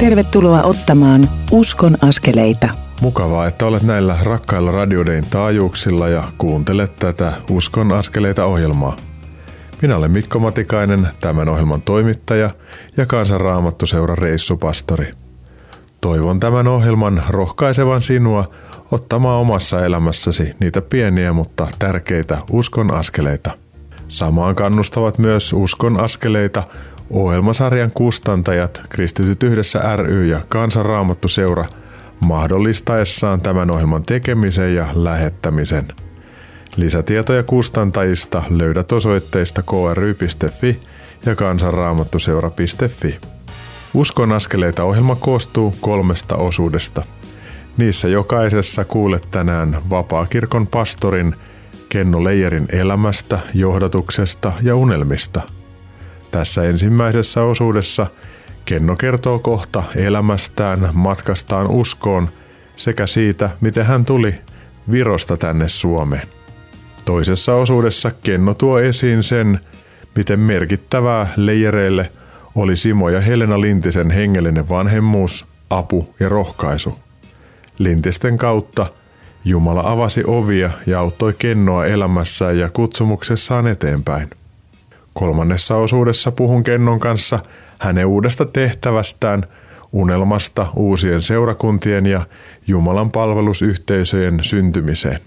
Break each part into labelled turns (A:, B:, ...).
A: Tervetuloa ottamaan Uskon askeleita.
B: Mukavaa, että olet näillä rakkailla radiodein taajuuksilla ja kuuntelet tätä Uskon askeleita ohjelmaa. Minä olen Mikko Matikainen, tämän ohjelman toimittaja ja Kansanraamattuseuran reissupastori. Toivon tämän ohjelman rohkaisevan sinua ottamaan omassa elämässäsi niitä pieniä, mutta tärkeitä uskon askeleita. Samaan kannustavat myös uskon askeleita ohjelmasarjan kustantajat Kristityt yhdessä ry ja Kansanraamattu seura mahdollistaessaan tämän ohjelman tekemisen ja lähettämisen. Lisätietoja kustantajista löydät osoitteista kry.fi ja kansanraamattuseura.fi. Uskon askeleita ohjelma koostuu kolmesta osuudesta. Niissä jokaisessa kuulet tänään Vapaakirkon pastorin Kenno Leijerin elämästä, johdatuksesta ja unelmista – tässä ensimmäisessä osuudessa Kenno kertoo kohta elämästään, matkastaan uskoon sekä siitä, miten hän tuli Virosta tänne Suomeen. Toisessa osuudessa Kenno tuo esiin sen, miten merkittävää leijereille oli Simo ja Helena Lintisen hengellinen vanhemmuus, apu ja rohkaisu. Lintisten kautta Jumala avasi ovia ja auttoi Kennoa elämässään ja kutsumuksessaan eteenpäin. Kolmannessa osuudessa puhun Kennon kanssa hänen uudesta tehtävästään, unelmasta uusien seurakuntien ja Jumalan palvelusyhteisöjen syntymiseen.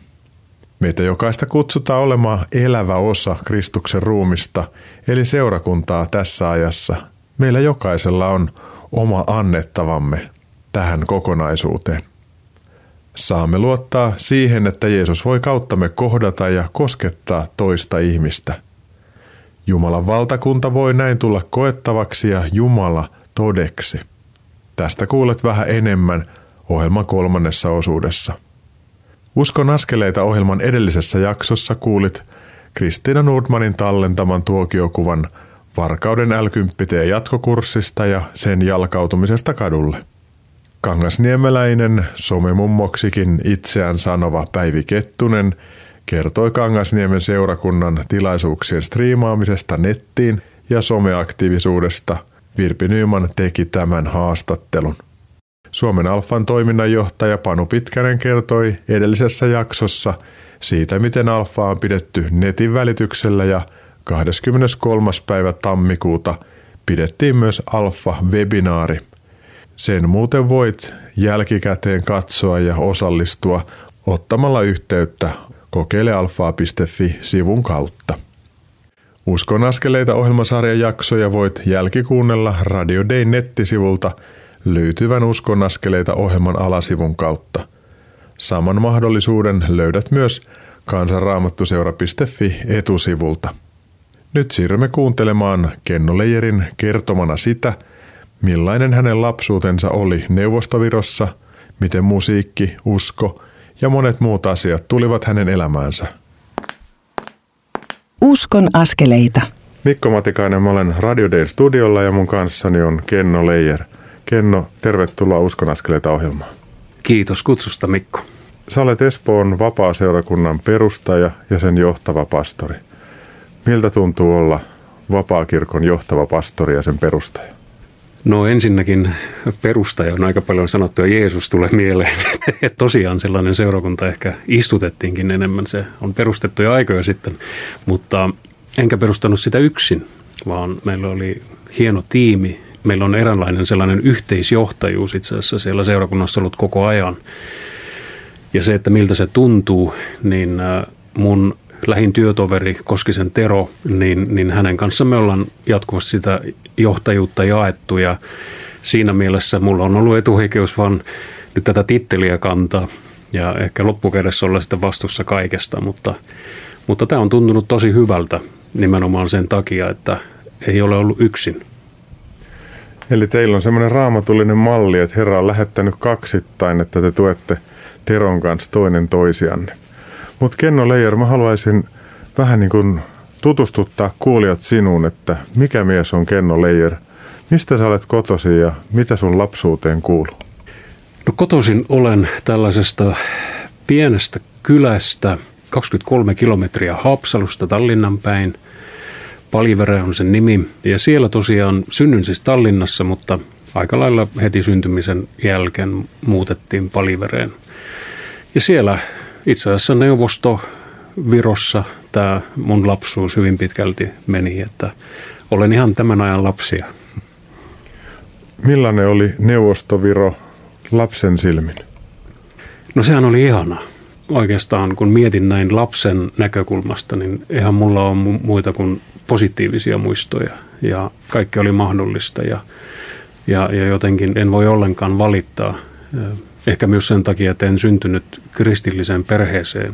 B: Meitä jokaista kutsutaan olemaan elävä osa Kristuksen ruumista, eli seurakuntaa tässä ajassa. Meillä jokaisella on oma annettavamme tähän kokonaisuuteen. Saamme luottaa siihen, että Jeesus voi kauttamme kohdata ja koskettaa toista ihmistä – Jumalan valtakunta voi näin tulla koettavaksi ja Jumala todeksi. Tästä kuulet vähän enemmän ohjelman kolmannessa osuudessa. Uskon askeleita ohjelman edellisessä jaksossa kuulit Kristiina Nordmanin tallentaman tuokiokuvan Varkauden l jatkokurssista ja sen jalkautumisesta kadulle. Kangasniemeläinen somemummoksikin itseään sanova Päivi Kettunen – kertoi Kangasniemen seurakunnan tilaisuuksien striimaamisesta nettiin ja someaktiivisuudesta. Virpi Nyman teki tämän haastattelun. Suomen Alfan toiminnanjohtaja Panu Pitkänen kertoi edellisessä jaksossa siitä, miten Alfa on pidetty netin välityksellä ja 23. päivä tammikuuta pidettiin myös Alfa-webinaari. Sen muuten voit jälkikäteen katsoa ja osallistua ottamalla yhteyttä Kokeile alfaa.fi-sivun kautta. Uskon askeleita ohjelmasarjan jaksoja voit jälkikuunnella Radio Day nettisivulta löytyvän Uskon askeleita ohjelman alasivun kautta. Saman mahdollisuuden löydät myös kansanraamattuseura.fi etusivulta. Nyt siirrymme kuuntelemaan Kenno Leijerin kertomana sitä, millainen hänen lapsuutensa oli Neuvostovirossa, miten musiikki, usko – ja monet muut asiat tulivat hänen elämäänsä.
A: Uskon askeleita.
B: Mikko Matikainen, mä olen Radio Day studiolla ja mun kanssani on Kenno Leijer. Kenno, tervetuloa Uskon askeleita ohjelmaan.
C: Kiitos kutsusta Mikko.
B: Sä olet Espoon vapaa-seurakunnan perustaja ja sen johtava pastori. Miltä tuntuu olla vapaakirkon johtava pastori ja sen perustaja?
C: No ensinnäkin perustaja on aika paljon sanottu ja Jeesus tulee mieleen. Että tosiaan sellainen seurakunta ehkä istutettiinkin enemmän. Se on perustettu jo aikoja sitten, mutta enkä perustanut sitä yksin, vaan meillä oli hieno tiimi. Meillä on eräänlainen sellainen yhteisjohtajuus itse asiassa siellä seurakunnassa ollut koko ajan. Ja se, että miltä se tuntuu, niin äh, mun lähin työtoveri Koskisen Tero, niin, niin hänen kanssa me ollaan jatkuvasti sitä johtajuutta jaettu ja siinä mielessä mulla on ollut etuoikeus vaan nyt tätä titteliä kantaa ja ehkä loppukädessä olla sitten vastuussa kaikesta, mutta, mutta tämä on tuntunut tosi hyvältä nimenomaan sen takia, että ei ole ollut yksin.
B: Eli teillä on semmoinen raamatullinen malli, että Herra on lähettänyt kaksittain, että te tuette Teron kanssa toinen toisianne. Mutta Kenno Leijer, mä haluaisin vähän niin kuin tutustuttaa kuulijat sinuun, että mikä mies on Kenno Leijer, mistä sä olet kotosi ja mitä sun lapsuuteen kuuluu?
C: No kotoisin olen tällaisesta pienestä kylästä, 23 kilometriä Haapsalusta Tallinnan päin. Palivere on sen nimi. Ja siellä tosiaan synnyn siis Tallinnassa, mutta aika lailla heti syntymisen jälkeen muutettiin palivereen. Ja siellä itse asiassa neuvosto Virossa tämä mun lapsuus hyvin pitkälti meni, että olen ihan tämän ajan lapsia.
B: Millainen oli Neuvostoviro lapsen silmin?
C: No sehän oli ihana. Oikeastaan kun mietin näin lapsen näkökulmasta, niin eihän mulla ole muita kuin positiivisia muistoja. Ja kaikki oli mahdollista ja, ja, ja jotenkin en voi ollenkaan valittaa. Ehkä myös sen takia, että en syntynyt kristilliseen perheeseen.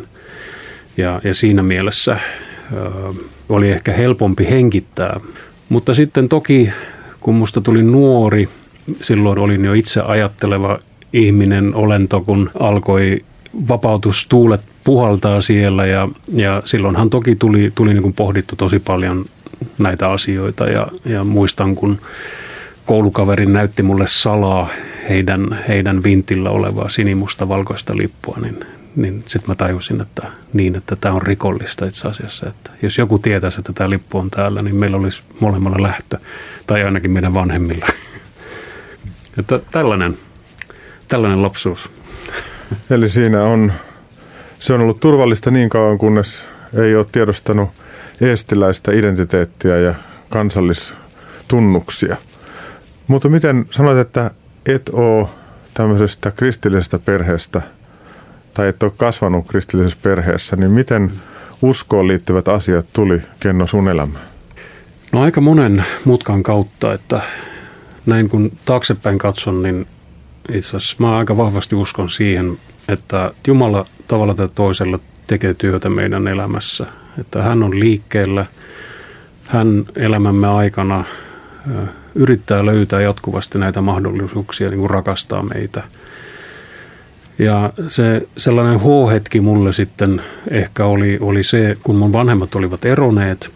C: Ja, ja siinä mielessä ö, oli ehkä helpompi henkittää. Mutta sitten toki, kun musta tuli nuori, silloin olin jo itse ajatteleva ihminen, olento, kun alkoi vapautustuulet puhaltaa siellä ja, ja silloinhan toki tuli, tuli niin kuin pohdittu tosi paljon näitä asioita ja, ja muistan, kun koulukaveri näytti mulle salaa heidän, heidän vintillä olevaa sinimusta valkoista lippua, niin, niin sitten mä tajusin, että niin, että tämä on rikollista itse asiassa. Että jos joku tietäisi, että tämä lippu on täällä, niin meillä olisi molemmilla lähtö, tai ainakin meidän vanhemmilla. että tällainen, tällainen lapsuus.
B: Eli siinä on, se on ollut turvallista niin kauan, kunnes ei ole tiedostanut eestiläistä identiteettiä ja kansallistunnuksia. Mutta miten sanoit, että et ole tämmöisestä kristillisestä perheestä tai et ole kasvanut kristillisessä perheessä, niin miten uskoon liittyvät asiat tuli Kenno sun elämään?
C: No aika monen mutkan kautta, että näin kun taaksepäin katson, niin itse asiassa mä aika vahvasti uskon siihen, että Jumala tavalla tai toisella tekee työtä meidän elämässä. Että hän on liikkeellä, hän elämämme aikana yrittää löytää jatkuvasti näitä mahdollisuuksia niin kuin rakastaa meitä. Ja se sellainen H-hetki mulle sitten ehkä oli, oli se, kun mun vanhemmat olivat eroneet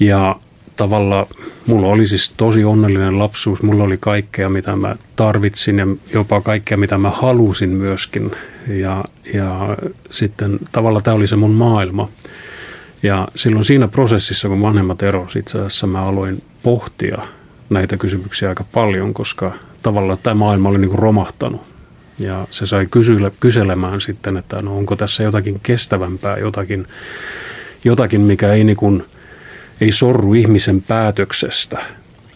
C: ja tavalla mulla oli siis tosi onnellinen lapsuus. Mulla oli kaikkea, mitä mä tarvitsin ja jopa kaikkea, mitä mä halusin myöskin. Ja, ja sitten tavalla tämä oli se mun maailma. Ja silloin siinä prosessissa, kun vanhemmat erosi, itse asiassa mä aloin pohtia näitä kysymyksiä aika paljon, koska tavallaan tämä maailma oli niin kuin romahtanut. Ja se sai kysyle, kyselemään sitten, että no onko tässä jotakin kestävämpää, jotakin, jotakin mikä ei, niin kuin, ei sorru ihmisen päätöksestä.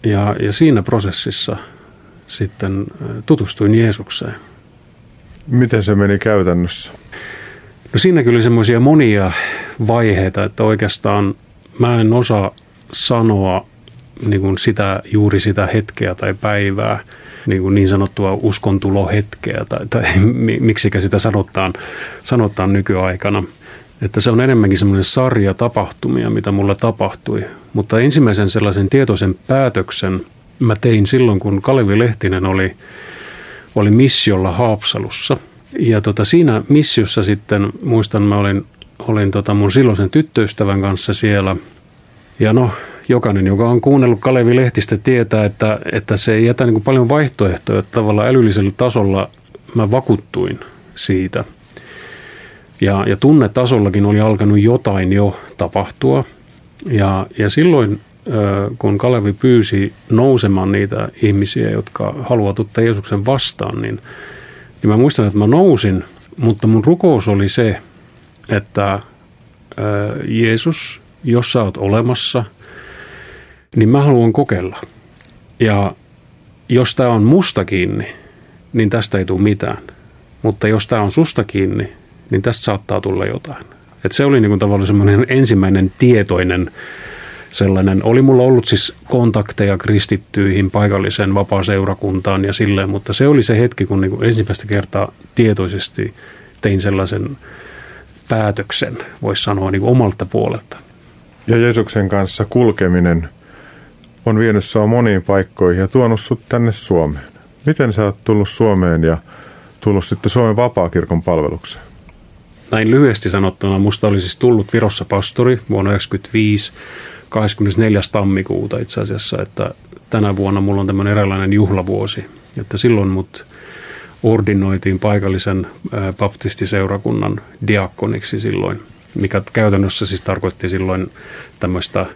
C: Ja, ja siinä prosessissa sitten tutustuin Jeesukseen.
B: Miten se meni käytännössä?
C: No siinä kyllä semmoisia monia vaiheita, että oikeastaan mä en osaa sanoa niin kuin sitä, juuri sitä hetkeä tai päivää, niin, kuin niin sanottua uskontulohetkeä tai, tai miksikä sitä sanotaan, sanotaan nykyaikana. Että se on enemmänkin semmoinen sarja tapahtumia, mitä mulla tapahtui. Mutta ensimmäisen sellaisen tietoisen päätöksen mä tein silloin, kun Kalevi Lehtinen oli, oli missiolla Haapsalussa. Ja tota, siinä missiossa sitten, muistan, mä olin, olin tota mun silloisen tyttöystävän kanssa siellä. Ja no, jokainen, joka on kuunnellut Kalevi Lehtistä, tietää, että, että se ei jätä niin kuin paljon vaihtoehtoja. Että tavallaan älyllisellä tasolla mä vakuttuin siitä. Ja, ja tunnetasollakin oli alkanut jotain jo tapahtua. Ja, ja silloin, kun Kalevi pyysi nousemaan niitä ihmisiä, jotka haluavat ottaa Jeesuksen vastaan, niin, niin mä muistan, että mä nousin, mutta mun rukous oli se, että Jeesus, jos sä oot olemassa – niin mä haluan kokeilla. Ja jos tämä on musta kiinni, niin tästä ei tule mitään. Mutta jos tämä on susta kiinni, niin tästä saattaa tulla jotain. Et se oli niinku tavallaan semmoinen ensimmäinen tietoinen sellainen. Oli mulla ollut siis kontakteja kristittyihin, paikalliseen vapaaseurakuntaan ja silleen, mutta se oli se hetki, kun niinku ensimmäistä kertaa tietoisesti tein sellaisen päätöksen, voisi sanoa niin omalta puolelta.
B: Ja Jeesuksen kanssa kulkeminen on vienyt sinua moniin paikkoihin ja tuonut sut tänne Suomeen. Miten sä oot tullut Suomeen ja tullut sitten Suomen vapaakirkon palvelukseen?
C: Näin lyhyesti sanottuna, musta oli siis tullut Virossa pastori vuonna 1995, 24. tammikuuta itse asiassa, että tänä vuonna mulla on tämmöinen erilainen juhlavuosi, että silloin mut ordinoitiin paikallisen baptistiseurakunnan diakkoniksi silloin, mikä käytännössä siis tarkoitti silloin tämmöistä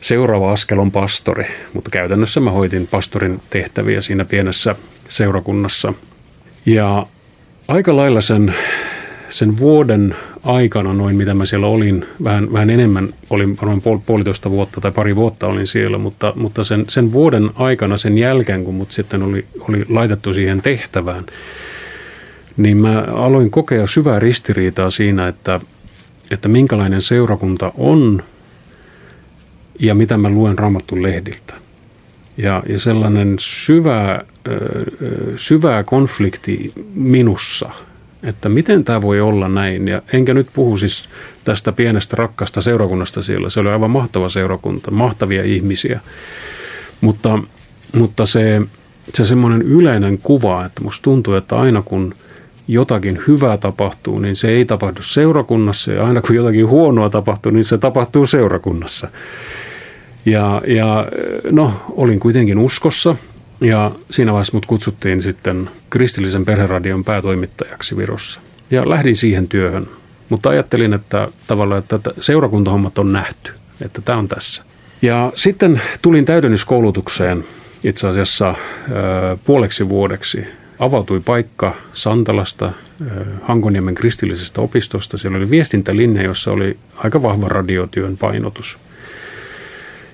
C: seuraava askel on pastori, mutta käytännössä mä hoitin pastorin tehtäviä siinä pienessä seurakunnassa. Ja aika lailla sen, sen vuoden aikana noin, mitä mä siellä olin, vähän, vähän enemmän, olin varmaan puol, puolitoista vuotta tai pari vuotta olin siellä, mutta, mutta sen, sen vuoden aikana, sen jälkeen, kun mut sitten oli, oli laitettu siihen tehtävään, niin mä aloin kokea syvää ristiriitaa siinä, että, että minkälainen seurakunta on ja mitä mä luen raamatun lehdiltä. Ja, ja sellainen syvä, syvä konflikti minussa, että miten tämä voi olla näin. Ja enkä nyt puhu siis tästä pienestä rakkaasta seurakunnasta siellä. Se oli aivan mahtava seurakunta, mahtavia ihmisiä. Mutta, mutta se, se semmoinen yleinen kuva, että musta tuntuu, että aina kun jotakin hyvää tapahtuu, niin se ei tapahdu seurakunnassa. Ja aina kun jotakin huonoa tapahtuu, niin se tapahtuu seurakunnassa. Ja, ja no, olin kuitenkin uskossa ja siinä vaiheessa mut kutsuttiin sitten kristillisen perheradion päätoimittajaksi Virossa. Ja lähdin siihen työhön, mutta ajattelin, että tavallaan että seurakuntahommat on nähty, että tämä on tässä. Ja sitten tulin täydennyskoulutukseen itse asiassa puoleksi vuodeksi. Avautui paikka Santalasta, Hankoniemen kristillisestä opistosta. Siellä oli viestintälinja, jossa oli aika vahva radiotyön painotus –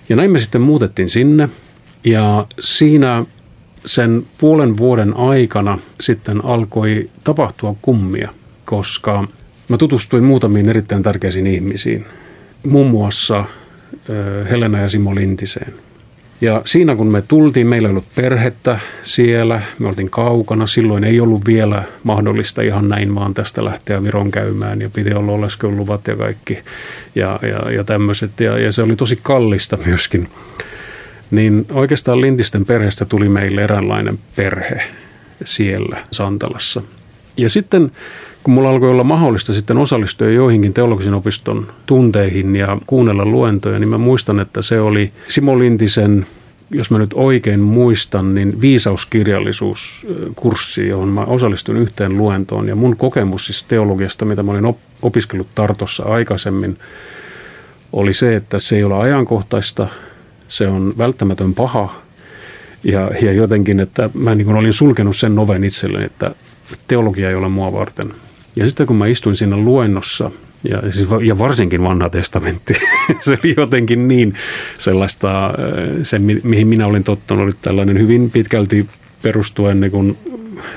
C: ja näin me sitten muutettiin sinne ja siinä sen puolen vuoden aikana sitten alkoi tapahtua kummia, koska mä tutustuin muutamiin erittäin tärkeisiin ihmisiin. Muun muassa Helena ja Simo Lintiseen. Ja siinä kun me tultiin, meillä ei ollut perhettä siellä, me oltiin kaukana, silloin ei ollut vielä mahdollista ihan näin vaan tästä lähteä Viron käymään ja piti olla oleskeluluvat ja kaikki ja, ja, ja tämmöiset ja, ja se oli tosi kallista myöskin. Niin oikeastaan Lintisten perheestä tuli meille eräänlainen perhe siellä Santalassa. Ja sitten kun mulla alkoi olla mahdollista sitten osallistua joihinkin teologisen opiston tunteihin ja kuunnella luentoja, niin mä muistan, että se oli Simo Lintisen jos mä nyt oikein muistan, niin viisauskirjallisuuskurssi, johon mä osallistuin yhteen luentoon. Ja mun kokemus siis teologiasta, mitä mä olin opiskellut Tartossa aikaisemmin, oli se, että se ei ole ajankohtaista, se on välttämätön paha. Ja, ja jotenkin, että mä niin olin sulkenut sen noven itselleni, että teologia ei ole mua varten – ja sitten kun mä istuin siinä luennossa, ja, siis, ja varsinkin vanha testamentti, se oli jotenkin niin sellaista, äh, se mihin minä olin tottunut, oli tällainen hyvin pitkälti perustuen niin kuin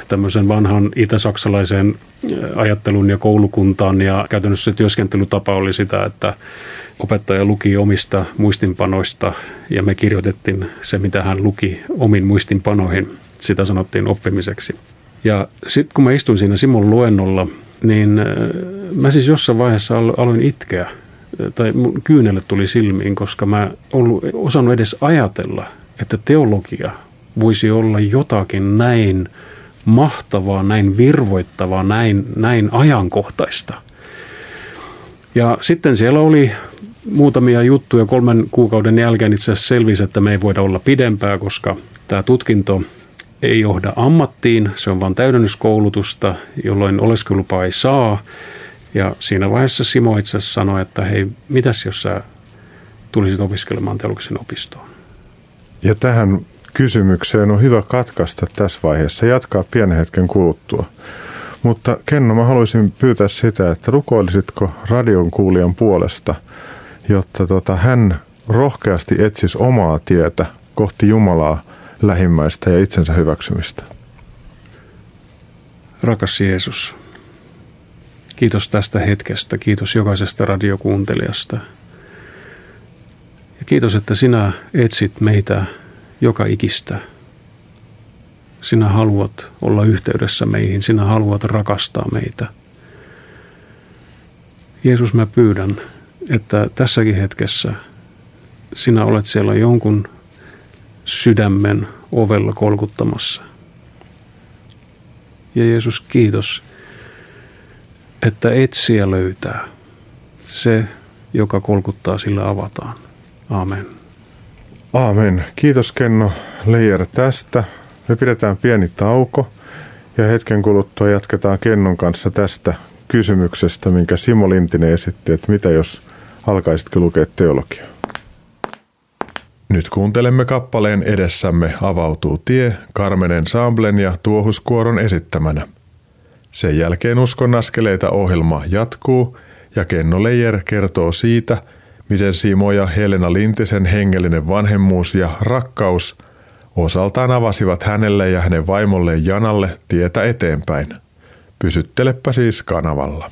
C: tämmöisen vanhan itä-saksalaiseen äh, ajattelun ja koulukuntaan ja käytännössä työskentelytapa oli sitä, että opettaja luki omista muistinpanoista ja me kirjoitettiin se, mitä hän luki omin muistinpanoihin. Sitä sanottiin oppimiseksi. Ja sitten kun mä istuin siinä Simon luennolla, niin äh, mä siis jossain vaiheessa aloin itkeä äh, tai mun kyynelle tuli silmiin, koska mä ollut osannut edes ajatella, että teologia voisi olla jotakin näin mahtavaa, näin virvoittavaa, näin, näin ajankohtaista. Ja sitten siellä oli muutamia juttuja. Kolmen kuukauden jälkeen itse asiassa selvisi, että me ei voida olla pidempää, koska tämä tutkinto ei johda ammattiin, se on vain täydennyskoulutusta, jolloin oleskelupaa ei saa. Ja siinä vaiheessa Simo itse asiassa sanoi, että hei, mitäs jos sä tulisit opiskelemaan teologisen opistoon?
B: Ja tähän kysymykseen on hyvä katkaista tässä vaiheessa, jatkaa pienen hetken kuluttua. Mutta Kenno, mä haluaisin pyytää sitä, että rukoilisitko radion kuulijan puolesta, jotta tota, hän rohkeasti etsisi omaa tietä kohti Jumalaa lähimmäistä ja itsensä hyväksymistä.
C: Rakas Jeesus, kiitos tästä hetkestä, kiitos jokaisesta radiokuuntelijasta. Ja kiitos, että sinä etsit meitä joka ikistä. Sinä haluat olla yhteydessä meihin, sinä haluat rakastaa meitä. Jeesus, mä pyydän, että tässäkin hetkessä sinä olet siellä jonkun sydämen ovella kolkuttamassa. Ja Jeesus, kiitos, että etsiä löytää. Se, joka kolkuttaa, sillä avataan. Amen.
B: Aamen. Kiitos Kenno Leijer tästä. Me pidetään pieni tauko ja hetken kuluttua jatketaan Kennon kanssa tästä kysymyksestä, minkä Simo Lintinen esitti, että mitä jos alkaisitko lukea teologiaa. Nyt kuuntelemme kappaleen Edessämme avautuu tie Carmen Ensemblen ja Tuohuskuoron esittämänä. Sen jälkeen Uskon askeleita ohjelma jatkuu ja Kenno Leijer kertoo siitä, miten Simo ja Helena Lintisen hengellinen vanhemmuus ja rakkaus osaltaan avasivat hänelle ja hänen vaimolleen Janalle tietä eteenpäin. Pysyttelepä siis kanavalla.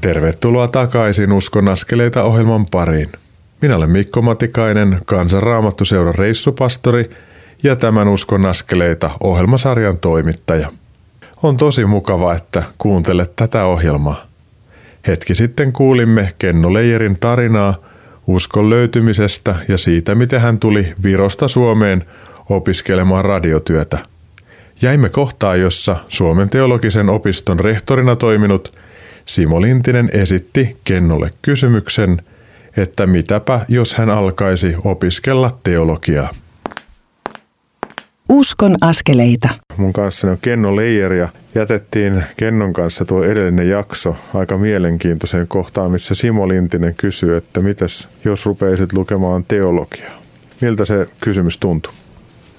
B: Tervetuloa takaisin Uskon askeleita ohjelman pariin. Minä olen Mikko Matikainen, Kansanraamattuseuran reissupastori ja tämän Uskon askeleita ohjelmasarjan toimittaja. On tosi mukava, että kuuntelet tätä ohjelmaa. Hetki sitten kuulimme Kenno Leijerin tarinaa uskon löytymisestä ja siitä, miten hän tuli Virosta Suomeen opiskelemaan radiotyötä. Jäimme kohtaa, jossa Suomen teologisen opiston rehtorina toiminut – Simo Lintinen esitti Kennolle kysymyksen, että mitäpä jos hän alkaisi opiskella teologiaa.
A: Uskon askeleita.
B: Mun kanssa on Kenno Leijer ja jätettiin Kennon kanssa tuo edellinen jakso aika mielenkiintoiseen kohtaan, missä Simo Lintinen kysyy, että mitäs jos rupeisit lukemaan teologiaa. Miltä se kysymys tuntui?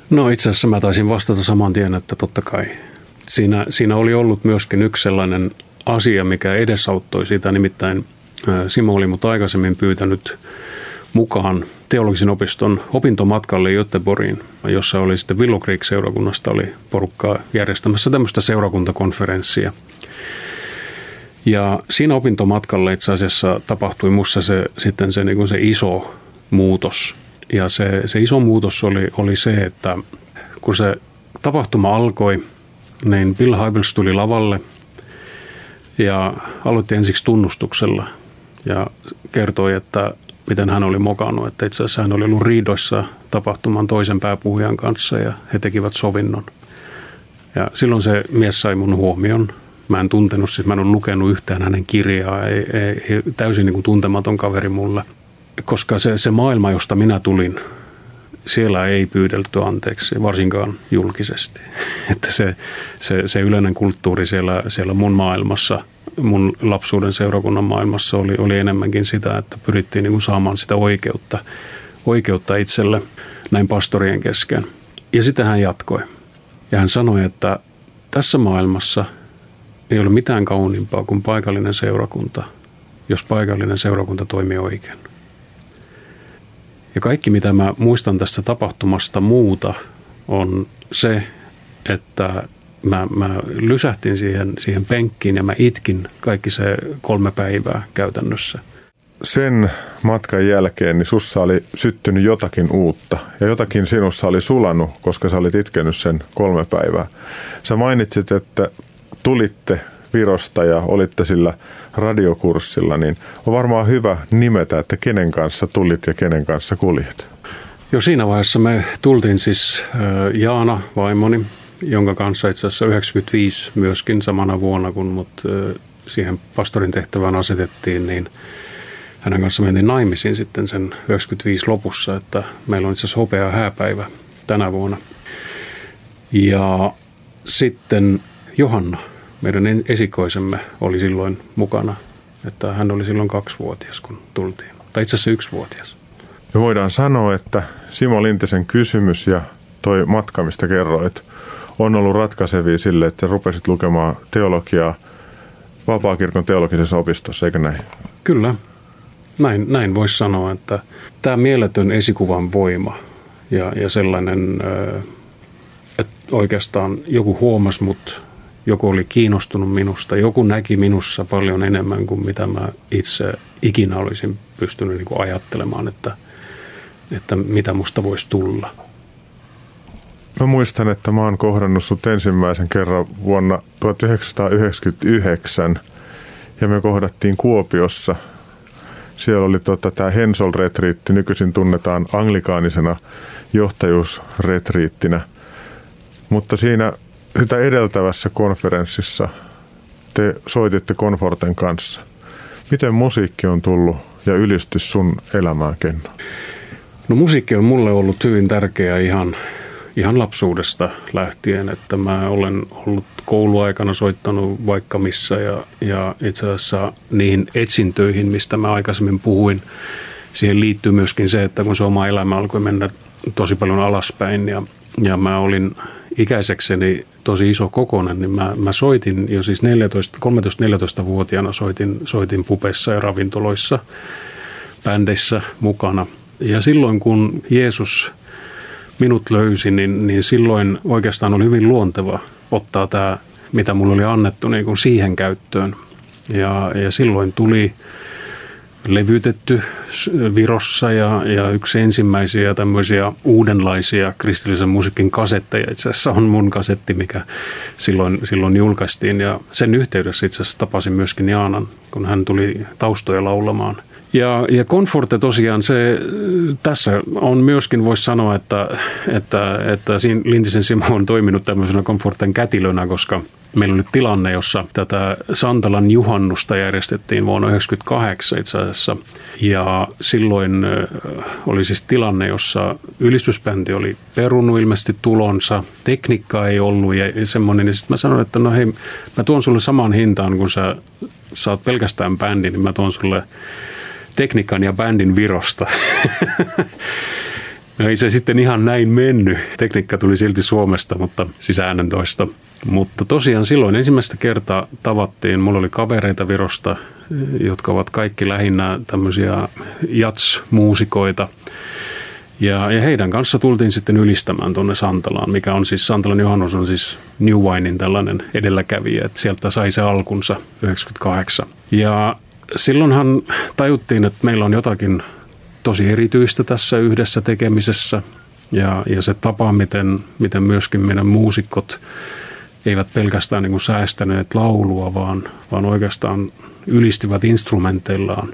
C: No itse asiassa mä taisin vastata saman tien, että totta kai. Siinä, siinä oli ollut myöskin yksi sellainen asia, mikä edesauttoi sitä. Nimittäin Simo oli mut aikaisemmin pyytänyt mukaan teologisen opiston opintomatkalle Göteborgiin, jossa oli sitten Willow Creek-seurakunnasta oli porukkaa järjestämässä tämmöistä seurakuntakonferenssia. Ja siinä opintomatkalla itse asiassa tapahtui musta se, sitten se, niin se iso muutos. Ja se, se iso muutos oli, oli se, että kun se tapahtuma alkoi, niin Bill Hybels tuli lavalle – ja aloitti ensiksi tunnustuksella ja kertoi, että miten hän oli mokannut. Että itse asiassa hän oli ollut riidoissa tapahtuman toisen pääpuhujan kanssa ja he tekivät sovinnon. Ja silloin se mies sai mun huomion. Mä en tuntenut, siis mä en ole lukenut yhtään hänen kirjaa, ei, ei, ei, täysin niin kuin tuntematon kaveri mulle. Koska se, se maailma, josta minä tulin, siellä ei pyydelty anteeksi, varsinkaan julkisesti. Että se, se, se yleinen kulttuuri siellä, siellä mun maailmassa, mun lapsuuden seurakunnan maailmassa oli, oli enemmänkin sitä, että pyrittiin niin kuin saamaan sitä oikeutta, oikeutta itselle näin pastorien kesken. Ja sitä hän jatkoi. Ja hän sanoi, että tässä maailmassa ei ole mitään kauniimpaa kuin paikallinen seurakunta, jos paikallinen seurakunta toimii oikein. Ja kaikki, mitä mä muistan tästä tapahtumasta muuta, on se, että mä, mä lysähtin siihen, siihen penkkiin ja mä itkin kaikki se kolme päivää käytännössä.
B: Sen matkan jälkeen niin sussa oli syttynyt jotakin uutta ja jotakin sinussa oli sulanut, koska sä olit itkenyt sen kolme päivää. Sä mainitsit, että tulitte Virosta ja olitte sillä radiokurssilla, niin on varmaan hyvä nimetä, että kenen kanssa tulit ja kenen kanssa kuljet.
C: Jo siinä vaiheessa me tultiin siis Jaana, vaimoni, jonka kanssa itse asiassa 95 myöskin samana vuonna, kun mut siihen pastorin tehtävään asetettiin, niin hänen kanssa mentiin naimisiin sitten sen 95 lopussa, että meillä on itse asiassa hopea hääpäivä tänä vuonna. Ja sitten Johanna, meidän esikoisemme oli silloin mukana, että hän oli silloin kaksivuotias, kun tultiin. Tai itse asiassa yksivuotias.
B: Me voidaan sanoa, että Simo Lintisen kysymys ja toi matka, mistä kerroit, on ollut ratkaisevia sille, että rupesit lukemaan teologiaa Vapaakirkon teologisessa opistossa, eikö näin?
C: Kyllä. Näin, näin voisi sanoa, että tämä mieletön esikuvan voima ja, ja sellainen, että oikeastaan joku huomasi mut joku oli kiinnostunut minusta, joku näki minussa paljon enemmän kuin mitä mä itse ikinä olisin pystynyt niin kuin ajattelemaan, että, että mitä musta voisi tulla.
B: Mä muistan, että mä oon kohdannut sut ensimmäisen kerran vuonna 1999 ja me kohdattiin Kuopiossa Siellä oli tota, tämä Hensol-retriitti, nykyisin tunnetaan anglikaanisena johtajuusretriittinä. Mutta siinä sitä edeltävässä konferenssissa te soititte Conforten kanssa. Miten musiikki on tullut ja ylistys sun elämään, Kenno?
C: No musiikki on mulle ollut hyvin tärkeä ihan, ihan lapsuudesta lähtien, että mä olen ollut kouluaikana soittanut vaikka missä ja, ja itse asiassa niihin etsintöihin, mistä mä aikaisemmin puhuin, siihen liittyy myöskin se, että kun se oma elämä alkoi mennä tosi paljon alaspäin ja, ja mä olin ikäisekseni tosi iso kokonen, niin mä, mä soitin jo siis 13-14-vuotiaana soitin, soitin pupessa ja ravintoloissa, bändeissä mukana. Ja silloin kun Jeesus minut löysi, niin, niin silloin oikeastaan oli hyvin luonteva ottaa tämä, mitä mulle oli annettu niin kuin siihen käyttöön. Ja, ja silloin tuli levytetty Virossa ja, ja yksi ensimmäisiä tämmöisiä uudenlaisia kristillisen musiikin kasetteja. Itse asiassa on mun kasetti, mikä silloin, silloin julkaistiin ja sen yhteydessä itse asiassa tapasin myöskin Jaanan, kun hän tuli taustoja laulamaan. Ja, ja Comforte tosiaan se, tässä on myöskin, voisi sanoa, että, että, että siinä Lintisen Simo on toiminut tämmöisenä Comforten kätilönä, koska meillä oli tilanne, jossa tätä Santalan juhannusta järjestettiin vuonna 1998 itse asiassa. Ja silloin oli siis tilanne, jossa ylistysbändi oli perunut ilmeisesti tulonsa, tekniikka ei ollut ja semmoinen. Ja sitten mä sanoin, että no hei, mä tuon sulle saman hintaan, kun sä saat pelkästään bändin, niin mä tuon sulle tekniikan ja bändin virosta. No ei se sitten ihan näin mennyt. Tekniikka tuli silti Suomesta, mutta siis äänentoista. Mutta tosiaan silloin ensimmäistä kertaa tavattiin, mulla oli kavereita Virosta, jotka ovat kaikki lähinnä tämmöisiä jats-muusikoita. Ja, ja heidän kanssa tultiin sitten ylistämään tuonne Santalaan, mikä on siis, Santalan Johannus on siis New Winein tällainen edelläkävijä, että sieltä sai se alkunsa 98. Ja silloinhan tajuttiin, että meillä on jotakin tosi erityistä tässä yhdessä tekemisessä ja, ja se tapa, miten, miten myöskin meidän muusikot eivät pelkästään niin kuin säästäneet laulua, vaan, vaan oikeastaan ylistivät instrumenteillaan,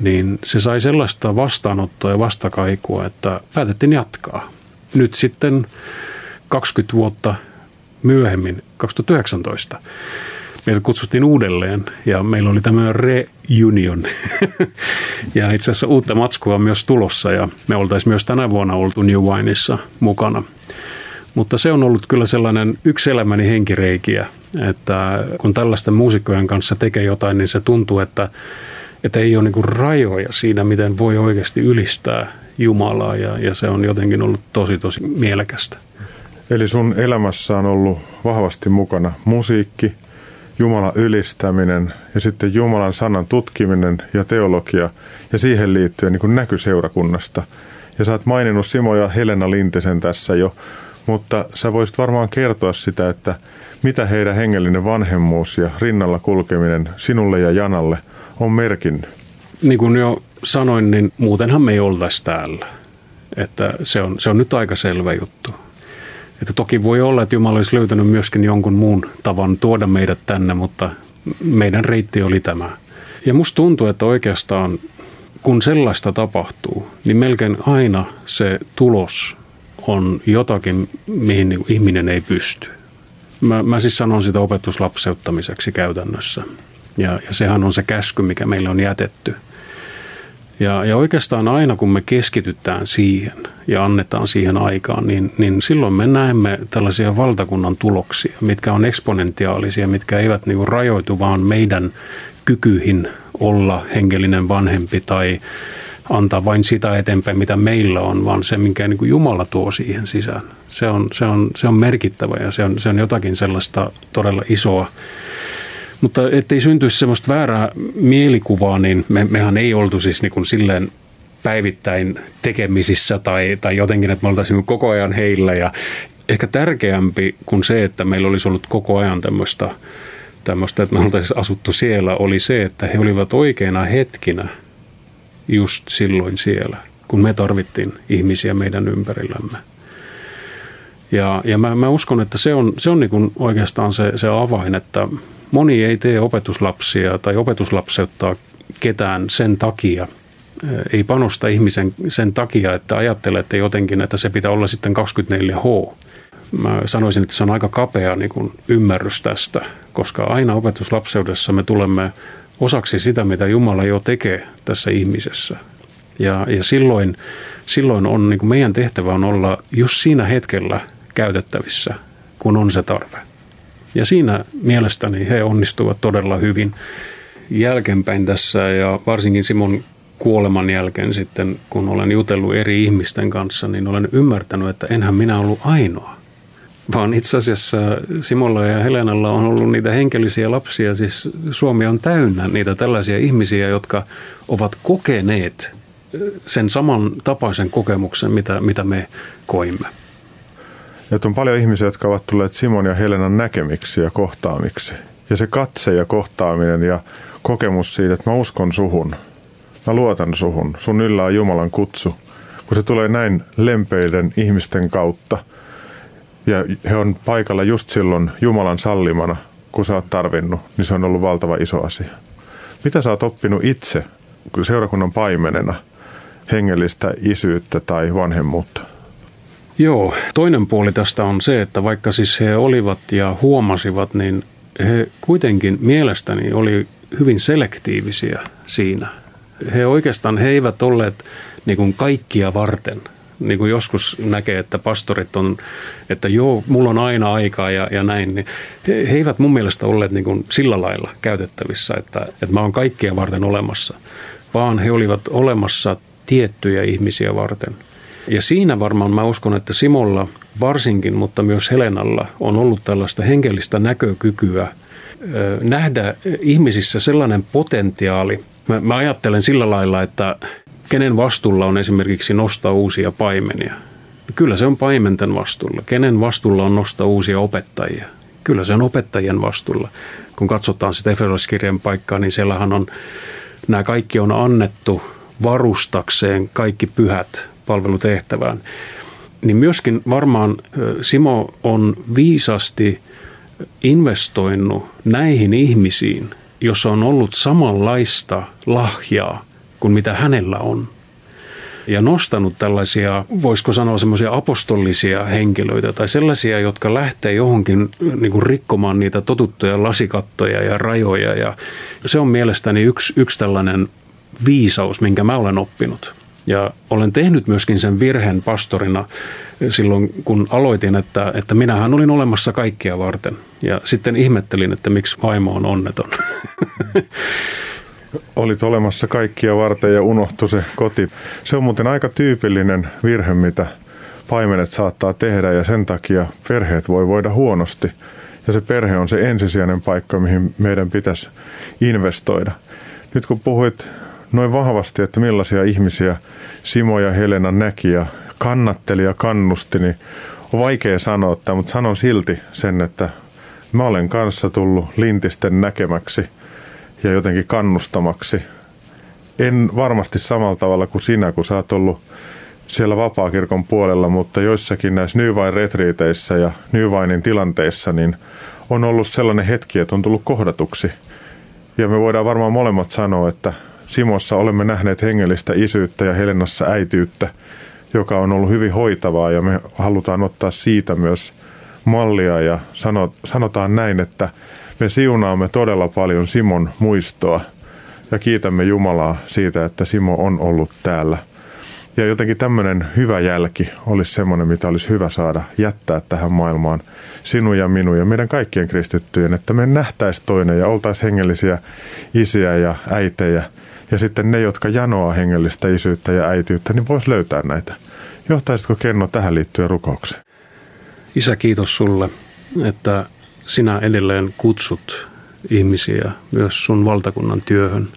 C: niin se sai sellaista vastaanottoa ja vastakaikua, että päätettiin jatkaa. Nyt sitten 20 vuotta myöhemmin, 2019, meidät kutsuttiin uudelleen ja meillä oli tämmöinen reunion. ja itse asiassa uutta matskua on myös tulossa ja me oltaisiin myös tänä vuonna oltu New Wineissa mukana. Mutta se on ollut kyllä sellainen yksi elämäni henkireikiä, että kun tällaisten muusikkojen kanssa tekee jotain, niin se tuntuu, että, että ei ole niin rajoja siinä, miten voi oikeasti ylistää Jumalaa ja, ja se on jotenkin ollut tosi tosi mielekästä.
B: Eli sun elämässä on ollut vahvasti mukana musiikki, Jumalan ylistäminen ja sitten Jumalan sanan tutkiminen ja teologia ja siihen liittyen niin kuin näky seurakunnasta. Ja sä oot maininnut Simo ja Helena Lintisen tässä jo, mutta sä voisit varmaan kertoa sitä, että mitä heidän hengellinen vanhemmuus ja rinnalla kulkeminen sinulle ja Janalle on merkinnyt.
C: Niin kuin jo sanoin, niin muutenhan me ei oltaisi täällä. Että se on, se on nyt aika selvä juttu. Että toki voi olla, että Jumala olisi löytänyt myöskin jonkun muun tavan tuoda meidät tänne, mutta meidän reitti oli tämä. Ja musta tuntuu, että oikeastaan kun sellaista tapahtuu, niin melkein aina se tulos on jotakin, mihin niin ihminen ei pysty. Mä, mä siis sanon sitä opetuslapseuttamiseksi käytännössä. Ja, ja sehän on se käsky, mikä meille on jätetty – ja, ja oikeastaan aina kun me keskitytään siihen ja annetaan siihen aikaan, niin, niin silloin me näemme tällaisia valtakunnan tuloksia, mitkä on eksponentiaalisia, mitkä eivät niin rajoitu vaan meidän kykyihin olla henkilinen vanhempi tai antaa vain sitä eteenpäin, mitä meillä on, vaan se, minkä niin Jumala tuo siihen sisään. Se on, se on, se on merkittävä ja se on, se on jotakin sellaista todella isoa mutta ettei syntyisi semmoista väärää mielikuvaa, niin me, mehän ei oltu siis niin kuin silleen päivittäin tekemisissä tai, tai jotenkin, että me oltaisiin koko ajan heillä. Ja ehkä tärkeämpi kuin se, että meillä olisi ollut koko ajan tämmöistä, tämmöistä että me oltaisiin asuttu siellä, oli se, että he olivat oikeina hetkinä just silloin siellä, kun me tarvittiin ihmisiä meidän ympärillämme. Ja, ja mä, mä uskon, että se on, se on niin kuin oikeastaan se, se avain, että moni ei tee opetuslapsia tai opetuslapseuttaa ketään sen takia, ei panosta ihmisen sen takia, että ajattelee, että jotenkin, että se pitää olla sitten 24H. Mä sanoisin, että se on aika kapea niin kuin ymmärrys tästä, koska aina opetuslapseudessa me tulemme osaksi sitä, mitä Jumala jo tekee tässä ihmisessä. Ja, ja silloin, silloin on niin meidän tehtävä on olla just siinä hetkellä käytettävissä, kun on se tarve. Ja siinä mielestäni he onnistuvat todella hyvin jälkeenpäin tässä ja varsinkin Simon kuoleman jälkeen sitten, kun olen jutellut eri ihmisten kanssa, niin olen ymmärtänyt, että enhän minä ollut ainoa. Vaan itse asiassa Simolla ja Helenalla on ollut niitä henkilöisiä lapsia, siis Suomi on täynnä niitä tällaisia ihmisiä, jotka ovat kokeneet sen saman tapaisen kokemuksen, mitä, mitä me koimme.
B: Ja on paljon ihmisiä, jotka ovat tulleet Simon ja Helenan näkemiksi ja kohtaamiksi. Ja se katse ja kohtaaminen ja kokemus siitä, että mä uskon suhun, mä luotan suhun, sun yllä on Jumalan kutsu. Kun se tulee näin lempeiden ihmisten kautta ja he on paikalla just silloin Jumalan sallimana, kun sä oot tarvinnut, niin se on ollut valtava iso asia. Mitä sä oot oppinut itse seurakunnan paimenena hengellistä isyyttä tai vanhemmuutta?
C: Joo, toinen puoli tästä on se, että vaikka siis he olivat ja huomasivat, niin he kuitenkin mielestäni oli hyvin selektiivisiä siinä. He oikeastaan he eivät olleet niin kuin kaikkia varten. Niin kuin joskus näkee, että pastorit on, että joo, mulla on aina aikaa ja, ja näin. Niin he, he eivät mun mielestä olleet niin kuin sillä lailla käytettävissä, että, että mä oon kaikkia varten olemassa. Vaan he olivat olemassa tiettyjä ihmisiä varten – ja siinä varmaan mä uskon, että Simolla varsinkin, mutta myös Helenalla on ollut tällaista henkilöistä näkökykyä nähdä ihmisissä sellainen potentiaali. Mä, mä ajattelen sillä lailla, että kenen vastuulla on esimerkiksi nostaa uusia paimenia. Kyllä se on paimenten vastuulla. Kenen vastuulla on nostaa uusia opettajia? Kyllä se on opettajien vastuulla. Kun katsotaan sitä Efesoskirjan paikkaa, niin siellähän on, nämä kaikki on annettu varustakseen kaikki pyhät palvelutehtävään. Niin myöskin varmaan Simo on viisasti investoinut näihin ihmisiin, jossa on ollut samanlaista lahjaa kuin mitä hänellä on. Ja nostanut tällaisia, voisiko sanoa semmoisia apostollisia henkilöitä tai sellaisia, jotka lähtee johonkin niin kuin rikkomaan niitä totuttuja lasikattoja ja rajoja. Ja se on mielestäni yksi, yksi tällainen viisaus, minkä mä olen oppinut. Ja olen tehnyt myöskin sen virheen pastorina silloin, kun aloitin, että, että minähän olin olemassa kaikkia varten. Ja sitten ihmettelin, että miksi vaimo on onneton.
B: Olit olemassa kaikkia varten ja unohtui se koti. Se on muuten aika tyypillinen virhe, mitä paimenet saattaa tehdä ja sen takia perheet voi voida huonosti. Ja se perhe on se ensisijainen paikka, mihin meidän pitäisi investoida. Nyt kun puhuit noin vahvasti, että millaisia ihmisiä Simo ja Helena näki ja kannatteli ja kannusti, niin on vaikea sanoa mutta sanon silti sen, että mä olen kanssa tullut lintisten näkemäksi ja jotenkin kannustamaksi. En varmasti samalla tavalla kuin sinä, kun sä oot ollut siellä vapaakirkon puolella, mutta joissakin näissä Nyvain retriiteissä ja Nyvainin tilanteissa, niin on ollut sellainen hetki, että on tullut kohdatuksi. Ja me voidaan varmaan molemmat sanoa, että Simossa olemme nähneet hengellistä isyyttä ja Helenassa äityyttä, joka on ollut hyvin hoitavaa ja me halutaan ottaa siitä myös mallia ja sanotaan näin, että me siunaamme todella paljon Simon muistoa ja kiitämme Jumalaa siitä, että Simo on ollut täällä. Ja jotenkin tämmöinen hyvä jälki olisi semmoinen, mitä olisi hyvä saada jättää tähän maailmaan sinun ja minun ja meidän kaikkien kristittyjen, että me nähtäisi toinen ja oltaisiin hengellisiä isiä ja äitejä – ja sitten ne, jotka janoaa hengellistä isyyttä ja äitiyttä, niin voisi löytää näitä. Johtaisitko Kenno tähän liittyen rukoukseen?
C: Isä, kiitos sulle, että sinä edelleen kutsut ihmisiä myös sun valtakunnan työhön.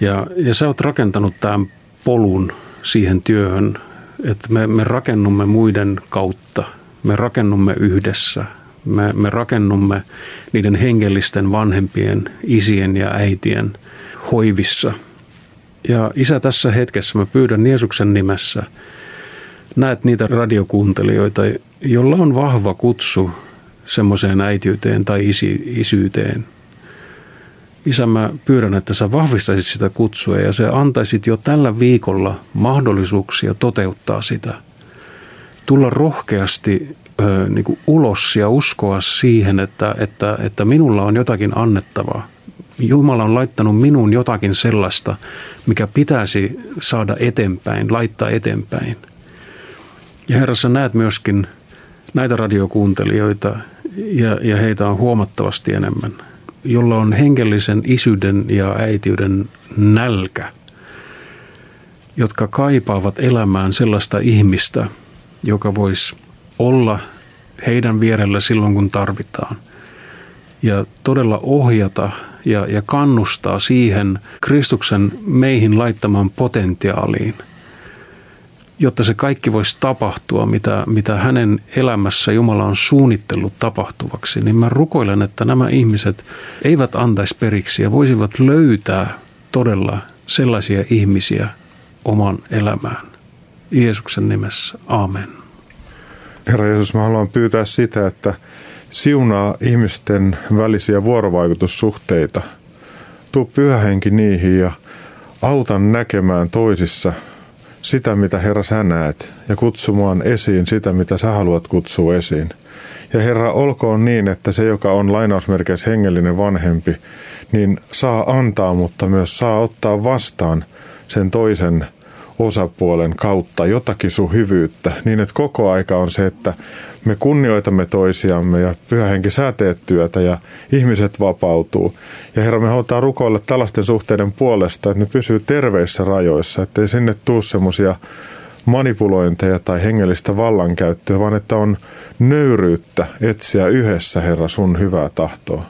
C: Ja, ja sä oot rakentanut tämän polun siihen työhön, että me, me rakennumme muiden kautta, me rakennumme yhdessä, me, me rakennumme niiden hengellisten vanhempien, isien ja äitien – hoivissa. Ja isä tässä hetkessä mä pyydän Jeesuksen nimessä, näet niitä radiokuuntelijoita, jolla on vahva kutsu semmoiseen äitiyteen tai isi, isyyteen. Isä, mä pyydän, että sä vahvistaisit sitä kutsua ja se antaisit jo tällä viikolla mahdollisuuksia toteuttaa sitä. Tulla rohkeasti ö, niin kuin ulos ja uskoa siihen, että, että, että minulla on jotakin annettavaa. Jumala on laittanut minuun jotakin sellaista, mikä pitäisi saada eteenpäin, laittaa eteenpäin. Ja Herra, sä näet myöskin näitä radiokuuntelijoita, ja, ja heitä on huomattavasti enemmän, jolla on henkellisen isyyden ja äitiyden nälkä, jotka kaipaavat elämään sellaista ihmistä, joka voisi olla heidän vierellä silloin, kun tarvitaan. Ja todella ohjata ja, ja kannustaa siihen Kristuksen meihin laittamaan potentiaaliin – jotta se kaikki voisi tapahtua, mitä, mitä hänen elämässä Jumala on suunnitellut tapahtuvaksi, niin mä rukoilen, että nämä ihmiset eivät antaisi periksi ja voisivat löytää todella sellaisia ihmisiä oman elämään. Jeesuksen nimessä. Amen.
B: Herra Jeesus, mä haluan pyytää sitä, että siunaa ihmisten välisiä vuorovaikutussuhteita. Tuu pyhähenki niihin ja autan näkemään toisissa – sitä, mitä Herra sä näet, ja kutsumaan esiin sitä, mitä sä haluat kutsua esiin. Ja Herra, olkoon niin, että se, joka on lainausmerkeissä hengellinen vanhempi, niin saa antaa, mutta myös saa ottaa vastaan sen toisen osapuolen kautta jotakin sun hyvyyttä, niin että koko aika on se, että me kunnioitamme toisiamme ja pyhähenki sä teet työtä ja ihmiset vapautuu. Ja Herra, me halutaan rukoilla tällaisten suhteiden puolesta, että ne pysyy terveissä rajoissa, ettei sinne tuu semmoisia manipulointeja tai hengellistä vallankäyttöä, vaan että on nöyryyttä etsiä yhdessä, Herra, sun hyvää tahtoa.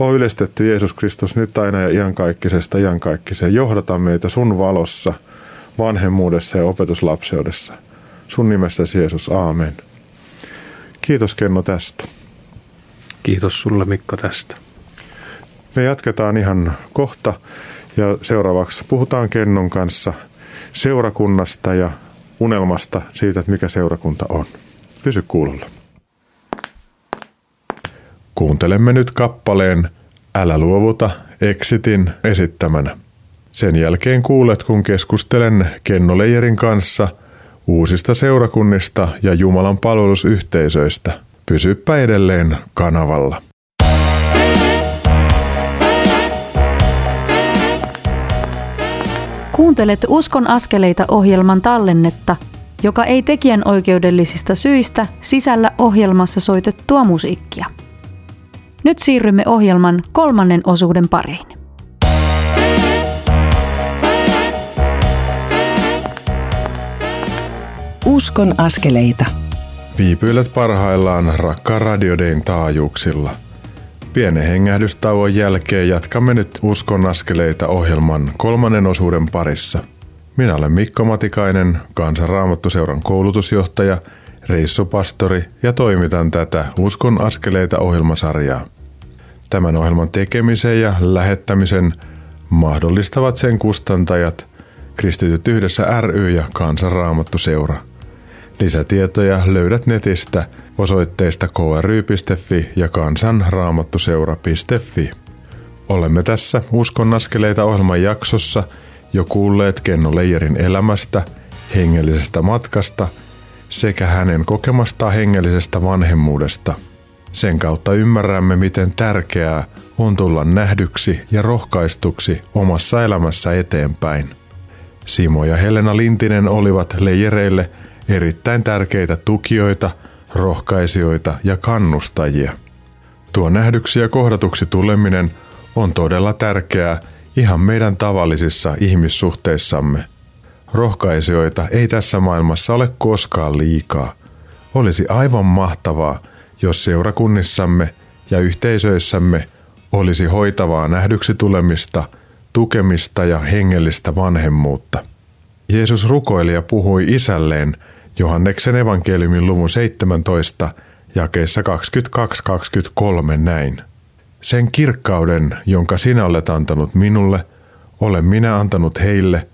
B: O ylistetty Jeesus Kristus nyt aina ja iankaikkisesta iankaikkiseen. Johdata meitä sun valossa, vanhemmuudessa ja opetuslapseudessa. Sun nimessäsi Jeesus, aamen. Kiitos Kenno tästä.
C: Kiitos sulle Mikko tästä.
B: Me jatketaan ihan kohta ja seuraavaksi puhutaan Kennon kanssa seurakunnasta ja unelmasta siitä, että mikä seurakunta on. Pysy kuulolla. Kuuntelemme nyt kappaleen Älä luovuta Exitin esittämänä. Sen jälkeen kuulet, kun keskustelen Kenno Leijerin kanssa – uusista seurakunnista ja Jumalan palvelusyhteisöistä. Pysyppä edelleen kanavalla.
D: Kuuntelet Uskon askeleita ohjelman tallennetta, joka ei tekijän oikeudellisista syistä sisällä ohjelmassa soitettua musiikkia. Nyt siirrymme ohjelman kolmannen osuuden pariin.
A: Uskon askeleita.
B: Viipyilet parhaillaan rakkaan radiodein taajuuksilla. Pienen hengähdystauon jälkeen jatkamme nyt Uskon askeleita ohjelman kolmannen osuuden parissa. Minä olen Mikko Matikainen, kansanraamattuseuran koulutusjohtaja, reissupastori ja toimitan tätä Uskon askeleita ohjelmasarjaa. Tämän ohjelman tekemisen ja lähettämisen mahdollistavat sen kustantajat Kristityt yhdessä ry ja Kansanraamattuseura. Lisätietoja löydät netistä osoitteista kry.fi ja kansanraamattuseura.fi. Olemme tässä Uskon askeleita ohjelman jaksossa jo kuulleet Kenno Leijerin elämästä, hengellisestä matkasta sekä hänen kokemastaan hengellisestä vanhemmuudesta. Sen kautta ymmärrämme, miten tärkeää on tulla nähdyksi ja rohkaistuksi omassa elämässä eteenpäin. Simo ja Helena Lintinen olivat leijereille – erittäin tärkeitä tukijoita, rohkaisijoita ja kannustajia. Tuo nähdyksi ja kohdatuksi tuleminen on todella tärkeää ihan meidän tavallisissa ihmissuhteissamme. Rohkaisijoita ei tässä maailmassa ole koskaan liikaa. Olisi aivan mahtavaa, jos seurakunnissamme ja yhteisöissämme olisi hoitavaa nähdyksi tulemista, tukemista ja hengellistä vanhemmuutta. Jeesus rukoili ja puhui isälleen Johanneksen evankeliumin luvun 17 jakeessa 22-23 näin. Sen kirkkauden, jonka sinä olet antanut minulle, olen minä antanut heille,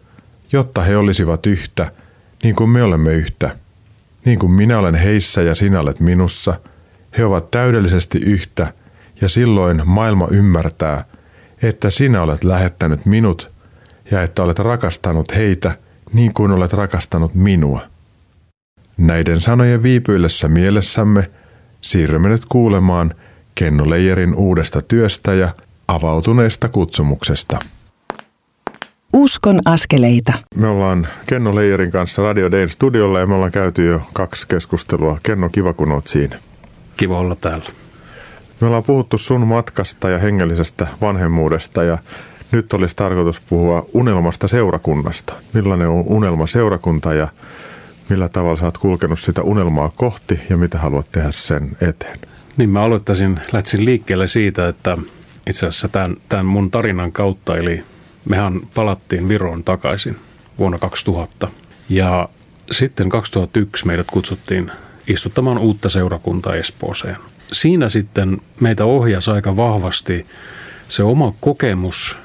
B: jotta he olisivat yhtä, niin kuin me olemme yhtä. Niin kuin minä olen heissä ja sinä olet minussa, he ovat täydellisesti yhtä, ja silloin maailma ymmärtää, että sinä olet lähettänyt minut ja että olet rakastanut heitä niin kuin olet rakastanut minua. Näiden sanojen viipyillessä mielessämme siirrymme nyt kuulemaan Kenno Leijerin uudesta työstä ja avautuneesta kutsumuksesta.
A: Uskon askeleita.
B: Me ollaan Kenno Leijerin kanssa Radio Dayn studiolla ja me ollaan käyty jo kaksi keskustelua. Kenno, kiva kun oot siinä.
C: Kiva olla täällä.
B: Me ollaan puhuttu sun matkasta ja hengellisestä vanhemmuudesta ja nyt olisi tarkoitus puhua unelmasta seurakunnasta. Millainen on unelma seurakunta ja millä tavalla sä oot kulkenut sitä unelmaa kohti ja mitä haluat tehdä sen eteen?
C: Niin mä aloittaisin, lähtisin liikkeelle siitä, että itse asiassa tämän, tämän mun tarinan kautta, eli mehän palattiin Viroon takaisin vuonna 2000 ja sitten 2001 meidät kutsuttiin istuttamaan uutta seurakuntaa Espooseen. Siinä sitten meitä ohjasi aika vahvasti se oma kokemus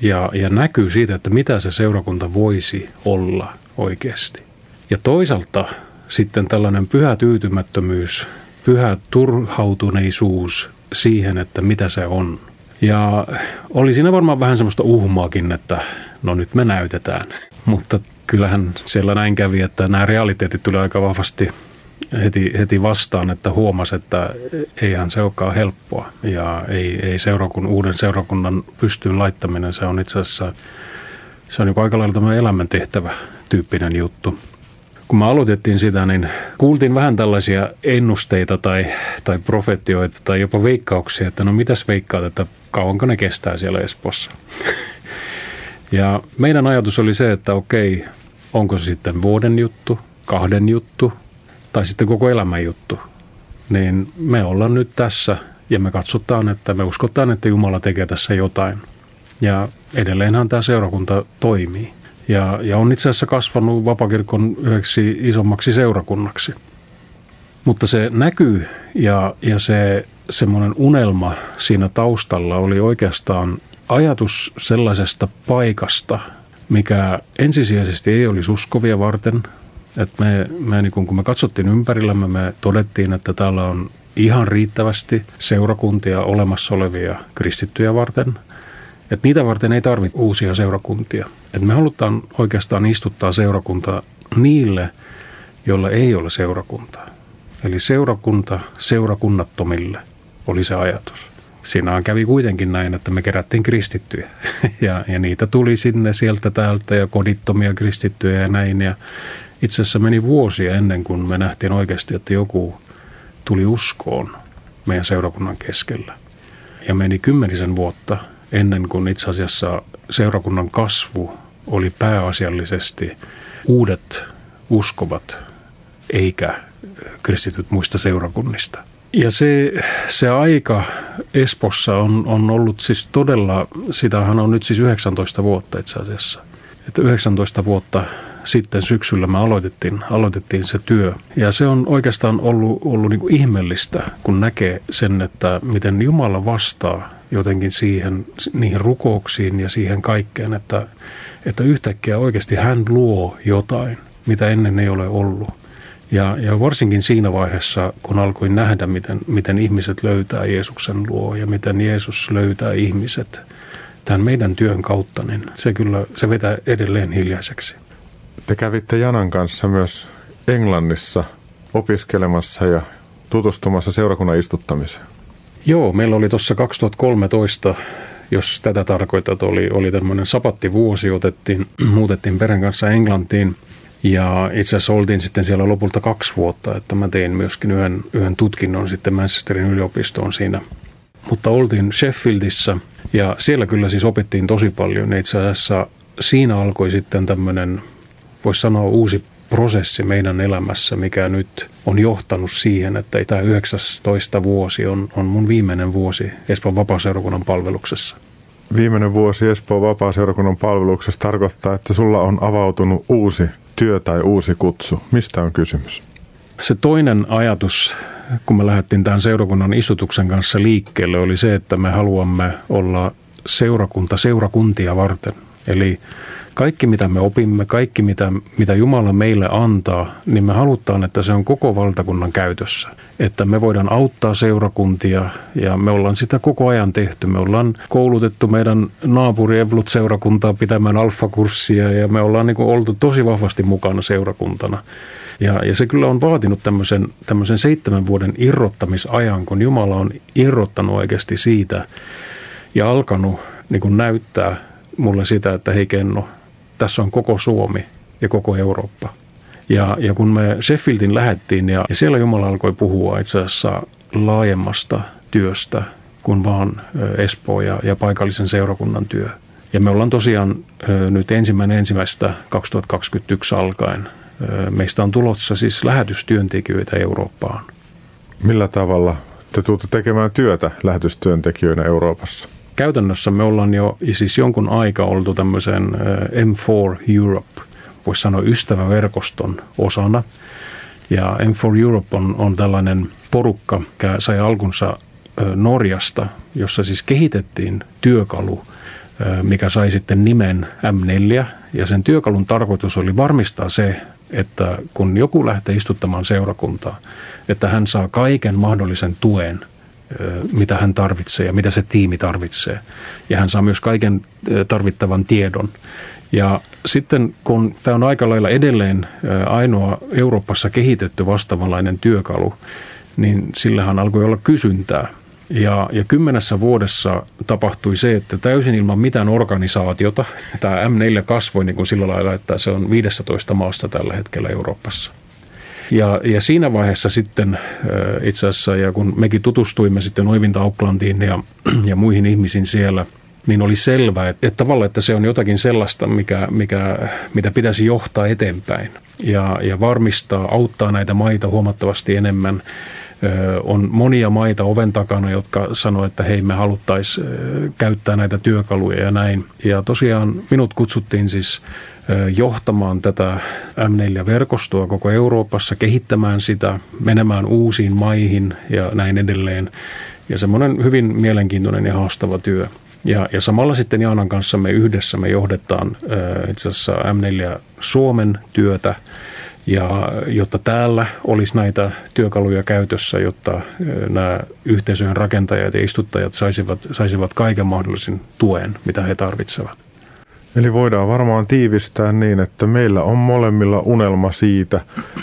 C: ja, ja näkyy siitä, että mitä se seurakunta voisi olla oikeasti. Ja toisaalta sitten tällainen pyhä tyytymättömyys, pyhä turhautuneisuus siihen, että mitä se on. Ja oli siinä varmaan vähän semmoista uhmaakin, että no nyt me näytetään. Mutta kyllähän siellä näin kävi, että nämä realiteetit tuli aika vahvasti heti, heti vastaan, että huomasi, että eihän se olekaan helppoa. Ja ei, ei seurakun, uuden seurakunnan pystyyn laittaminen, se on itse asiassa se on niin aika lailla tämmöinen elämäntehtävä tyyppinen juttu. Kun me aloitettiin sitä, niin kuultiin vähän tällaisia ennusteita tai, tai profetioita tai jopa veikkauksia, että no mitäs veikkaat, että kauanko ne kestää siellä Espossa. ja meidän ajatus oli se, että okei, onko se sitten vuoden juttu, kahden juttu tai sitten koko elämän juttu. Niin me ollaan nyt tässä ja me katsotaan, että me uskotaan, että Jumala tekee tässä jotain. Ja edelleenhän tämä seurakunta toimii. Ja, ja on itse asiassa kasvanut vapakirkon yhdeksi isommaksi seurakunnaksi. Mutta se näkyy ja, ja se semmoinen unelma siinä taustalla oli oikeastaan ajatus sellaisesta paikasta, mikä ensisijaisesti ei olisi uskovia varten. Et me, me niin kun me katsottiin ympärillämme, me todettiin, että täällä on ihan riittävästi seurakuntia olemassa olevia kristittyjä varten – että niitä varten ei tarvitse uusia seurakuntia. Et me halutaan oikeastaan istuttaa seurakunta niille, joilla ei ole seurakuntaa. Eli seurakunta seurakunnattomille oli se ajatus. Siinä kävi kuitenkin näin, että me kerättiin kristittyjä ja, ja niitä tuli sinne sieltä täältä ja kodittomia kristittyjä ja näin. Ja itse asiassa meni vuosia ennen kuin me nähtiin oikeasti, että joku tuli uskoon meidän seurakunnan keskellä. Ja meni kymmenisen vuotta ennen kuin itse asiassa seurakunnan kasvu oli pääasiallisesti uudet uskovat eikä kristityt muista seurakunnista. Ja se, se aika Espossa on, on ollut siis todella, sitähän on nyt siis 19 vuotta itse asiassa. Että 19 vuotta sitten syksyllä me aloitettiin, aloitettiin se työ. Ja se on oikeastaan ollut, ollut niin kuin ihmeellistä, kun näkee sen, että miten Jumala vastaa jotenkin siihen, niihin rukouksiin ja siihen kaikkeen, että, että yhtäkkiä oikeasti hän luo jotain, mitä ennen ei ole ollut. Ja, ja varsinkin siinä vaiheessa, kun alkoin nähdä, miten, miten ihmiset löytää Jeesuksen luo ja miten Jeesus löytää ihmiset tämän meidän työn kautta, niin se kyllä se vetää edelleen hiljaiseksi.
B: Te kävitte Janan kanssa myös Englannissa opiskelemassa ja tutustumassa seurakunnan istuttamiseen.
C: Joo, meillä oli tuossa 2013, jos tätä tarkoitat, oli, oli tämmöinen sapattivuosi, otettiin, muutettiin perän kanssa Englantiin ja itse asiassa oltiin sitten siellä lopulta kaksi vuotta, että mä tein myöskin yhden, yhden tutkinnon sitten Manchesterin yliopistoon siinä. Mutta oltiin Sheffieldissä ja siellä kyllä siis opittiin tosi paljon. Itse asiassa siinä alkoi sitten tämmöinen, voisi sanoa uusi prosessi meidän elämässä, mikä nyt on johtanut siihen, että tämä 19 vuosi on, on mun viimeinen vuosi Espoon vapaaseurakunnan palveluksessa.
B: Viimeinen vuosi Espoon vapaaseurakunnan palveluksessa tarkoittaa, että sulla on avautunut uusi työ tai uusi kutsu. Mistä on kysymys?
C: Se toinen ajatus, kun me lähdettiin tämän seurakunnan istutuksen kanssa liikkeelle, oli se, että me haluamme olla seurakunta seurakuntia varten. Eli kaikki mitä me opimme, kaikki mitä, mitä Jumala meille antaa, niin me halutaan, että se on koko valtakunnan käytössä. että me voidaan auttaa seurakuntia ja me ollaan sitä koko ajan tehty. Me ollaan koulutettu meidän naapuri Evlut-seurakuntaa pitämään alfakurssia ja me ollaan niin kuin oltu tosi vahvasti mukana seurakuntana. Ja, ja se kyllä on vaatinut tämmöisen, tämmöisen seitsemän vuoden irrottamisajan, kun Jumala on irrottanut oikeasti siitä ja alkanut niin kuin näyttää mulle sitä, että hei Kenno, tässä on koko Suomi ja koko Eurooppa. Ja, ja kun me Sheffieldin lähettiin ja, ja siellä Jumala alkoi puhua itse asiassa laajemmasta työstä kuin vaan Espoo ja, ja paikallisen seurakunnan työ. Ja me ollaan tosiaan nyt ensimmäinen ensimmäistä 2021 alkaen. Meistä on tulossa siis lähetystyöntekijöitä Eurooppaan.
B: Millä tavalla te tulette tekemään työtä lähetystyöntekijöinä Euroopassa?
C: Käytännössä me ollaan jo siis jonkun aika oltu tämmöisen M4 Europe voisi sanoa ystäväverkoston osana. Ja M4 Europe on, on tällainen porukka, mikä sai alkunsa Norjasta, jossa siis kehitettiin työkalu, mikä sai sitten nimen M4. Ja sen työkalun tarkoitus oli varmistaa se, että kun joku lähtee istuttamaan seurakuntaa, että hän saa kaiken mahdollisen tuen, mitä hän tarvitsee ja mitä se tiimi tarvitsee. Ja hän saa myös kaiken tarvittavan tiedon. Ja sitten kun tämä on aika lailla edelleen ainoa Euroopassa kehitetty vastaavanlainen työkalu, niin sillähän alkoi olla kysyntää. Ja, ja kymmenessä vuodessa tapahtui se, että täysin ilman mitään organisaatiota tämä M4 kasvoi niin kuin sillä lailla, että se on 15 maasta tällä hetkellä Euroopassa. Ja, ja siinä vaiheessa sitten itse asiassa, ja kun mekin tutustuimme sitten Oivinta Aucklandiin ja, ja muihin ihmisiin siellä – niin oli selvää, että, että tavallaan, että se on jotakin sellaista, mikä, mikä, mitä pitäisi johtaa eteenpäin ja, ja varmistaa, auttaa näitä maita huomattavasti enemmän. On monia maita oven takana, jotka sanoo, että hei me haluttaisiin käyttää näitä työkaluja ja näin. Ja tosiaan minut kutsuttiin siis johtamaan tätä M4-verkostoa koko Euroopassa, kehittämään sitä, menemään uusiin maihin ja näin edelleen. Ja semmoinen hyvin mielenkiintoinen ja haastava työ. Ja, ja samalla sitten Jaanan kanssa me yhdessä me johdetaan itse asiassa M4 Suomen työtä, ja jotta täällä olisi näitä työkaluja käytössä, jotta nämä yhteisöjen rakentajat ja istuttajat saisivat, saisivat kaiken mahdollisen tuen, mitä he tarvitsevat.
B: Eli voidaan varmaan tiivistää niin, että meillä on molemmilla unelma siitä,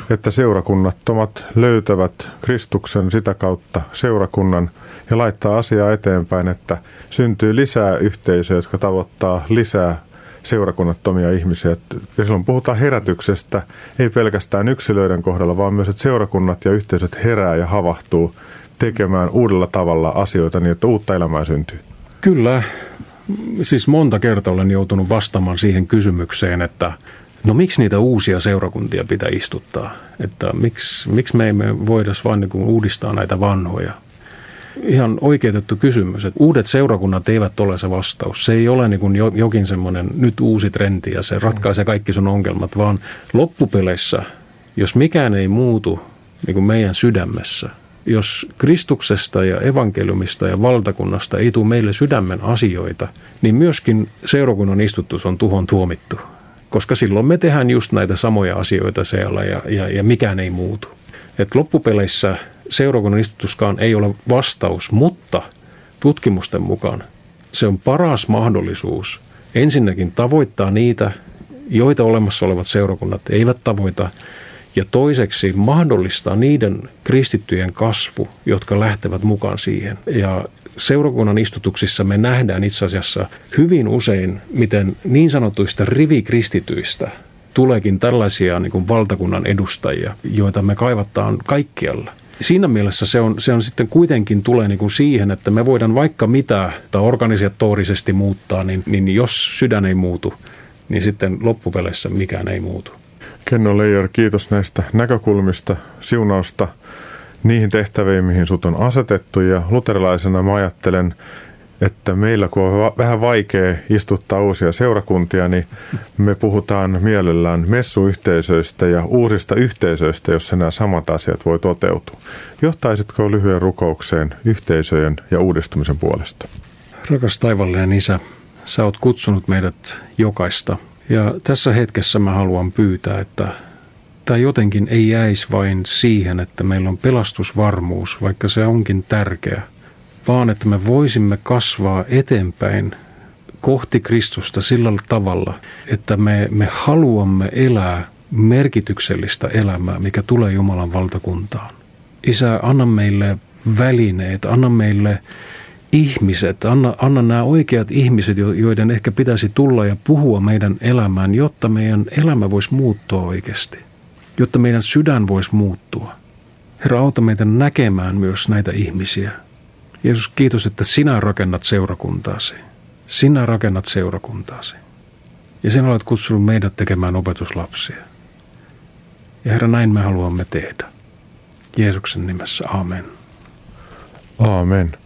B: että seurakunnattomat löytävät Kristuksen sitä kautta seurakunnan – ja laittaa asiaa eteenpäin, että syntyy lisää yhteisöjä, jotka tavoittaa lisää seurakunnattomia ihmisiä. Ja silloin puhutaan herätyksestä, ei pelkästään yksilöiden kohdalla, vaan myös, että seurakunnat ja yhteisöt herää ja havahtuu tekemään uudella tavalla asioita niin, että uutta elämää syntyy.
C: Kyllä. Siis monta kertaa olen joutunut vastaamaan siihen kysymykseen, että no miksi niitä uusia seurakuntia pitää istuttaa? Että miksi, miksi me emme voida vain niin uudistaa näitä vanhoja? ihan oikeutettu kysymys, että uudet seurakunnat eivät ole se vastaus. Se ei ole niin kuin jokin semmoinen nyt uusi trendi ja se ratkaisee kaikki sun ongelmat, vaan loppupeleissä, jos mikään ei muutu niin kuin meidän sydämessä, jos Kristuksesta ja evankeliumista ja valtakunnasta ei tule meille sydämen asioita, niin myöskin seurakunnan istutus on tuhon tuomittu. Koska silloin me tehdään just näitä samoja asioita siellä ja, ja, ja mikään ei muutu. Et loppupeleissä seurakunnan istutuskaan ei ole vastaus, mutta tutkimusten mukaan se on paras mahdollisuus ensinnäkin tavoittaa niitä, joita olemassa olevat seurakunnat eivät tavoita, ja toiseksi mahdollistaa niiden kristittyjen kasvu, jotka lähtevät mukaan siihen. Ja seurakunnan istutuksissa me nähdään itse asiassa hyvin usein, miten niin sanotuista rivikristityistä tuleekin tällaisia niin kuin valtakunnan edustajia, joita me kaivataan kaikkialla – siinä mielessä se on, se on sitten kuitenkin tulee niin kuin siihen, että me voidaan vaikka mitä tai organisatorisesti muuttaa, niin, niin jos sydän ei muutu, niin sitten loppupeleissä mikään ei muutu.
B: Kenno Leijer, kiitos näistä näkökulmista, siunausta niihin tehtäviin, mihin sut on asetettu. Ja luterilaisena mä ajattelen, että meillä kun on vähän vaikea istuttaa uusia seurakuntia, niin me puhutaan mielellään messuyhteisöistä ja uusista yhteisöistä, jossa nämä samat asiat voi toteutua. Johtaisitko lyhyen rukoukseen yhteisöjen ja uudistumisen puolesta?
C: Rakas taivallinen Isä, sä oot kutsunut meidät jokaista ja tässä hetkessä mä haluan pyytää, että tämä jotenkin ei jäisi vain siihen, että meillä on pelastusvarmuus, vaikka se onkin tärkeä, vaan että me voisimme kasvaa eteenpäin kohti Kristusta sillä tavalla, että me, me haluamme elää merkityksellistä elämää, mikä tulee Jumalan valtakuntaan. Isä, anna meille välineet, anna meille ihmiset, anna, anna nämä oikeat ihmiset, joiden ehkä pitäisi tulla ja puhua meidän elämään, jotta meidän elämä voisi muuttua oikeasti, jotta meidän sydän voisi muuttua. Herra, auta meitä näkemään myös näitä ihmisiä. Jeesus, kiitos, että sinä rakennat seurakuntaasi. Sinä rakennat seurakuntaasi. Ja sinä olet kutsunut meidät tekemään opetuslapsia. Ja Herra, näin me haluamme tehdä. Jeesuksen nimessä, amen.
B: Aamen.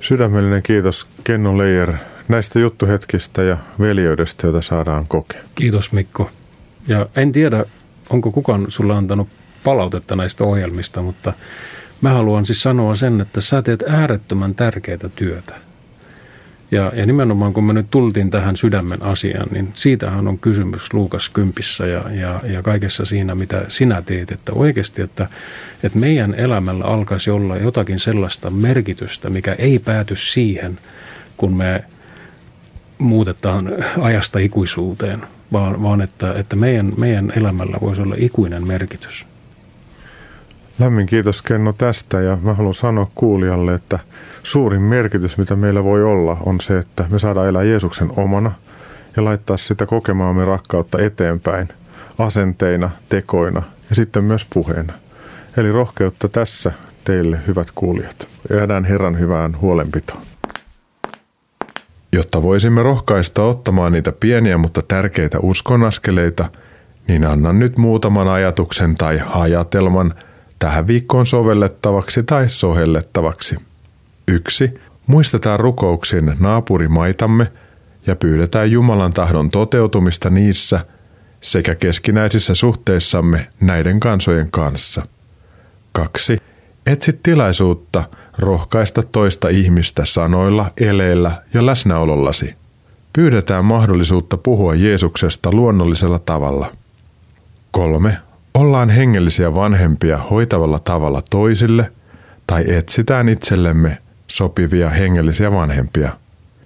B: Sydämellinen kiitos Kenno Leijer näistä juttuhetkistä ja veljeydestä, joita saadaan kokea.
C: Kiitos Mikko. Ja en tiedä, onko kukaan sulle antanut palautetta näistä ohjelmista, mutta mä haluan siis sanoa sen, että sä teet äärettömän tärkeää työtä – ja, ja nimenomaan kun me nyt tultiin tähän sydämen asiaan, niin siitähän on kysymys Luukas Kympissä ja, ja, ja kaikessa siinä, mitä sinä teet. Että oikeasti, että, että meidän elämällä alkaisi olla jotakin sellaista merkitystä, mikä ei pääty siihen, kun me muutetaan ajasta ikuisuuteen, vaan, vaan että, että meidän, meidän elämällä voisi olla ikuinen merkitys.
B: Lämmin kiitos Kenno tästä ja mä haluan sanoa kuulijalle, että suurin merkitys, mitä meillä voi olla, on se, että me saadaan elää Jeesuksen omana ja laittaa sitä kokemaamme rakkautta eteenpäin asenteina, tekoina ja sitten myös puheena. Eli rohkeutta tässä teille, hyvät kuulijat. Jäädään Herran hyvään huolenpitoon. Jotta voisimme rohkaista ottamaan niitä pieniä mutta tärkeitä uskonaskeleita, niin annan nyt muutaman ajatuksen tai ajatelman – tähän viikkoon sovellettavaksi tai sohellettavaksi. 1. Muistetaan rukouksin naapurimaitamme ja pyydetään Jumalan tahdon toteutumista niissä sekä keskinäisissä suhteissamme näiden kansojen kanssa. 2. Etsi tilaisuutta rohkaista toista ihmistä sanoilla, eleillä ja läsnäolollasi. Pyydetään mahdollisuutta puhua Jeesuksesta luonnollisella tavalla. 3. Ollaan hengellisiä vanhempia hoitavalla tavalla toisille tai etsitään itsellemme sopivia hengellisiä vanhempia.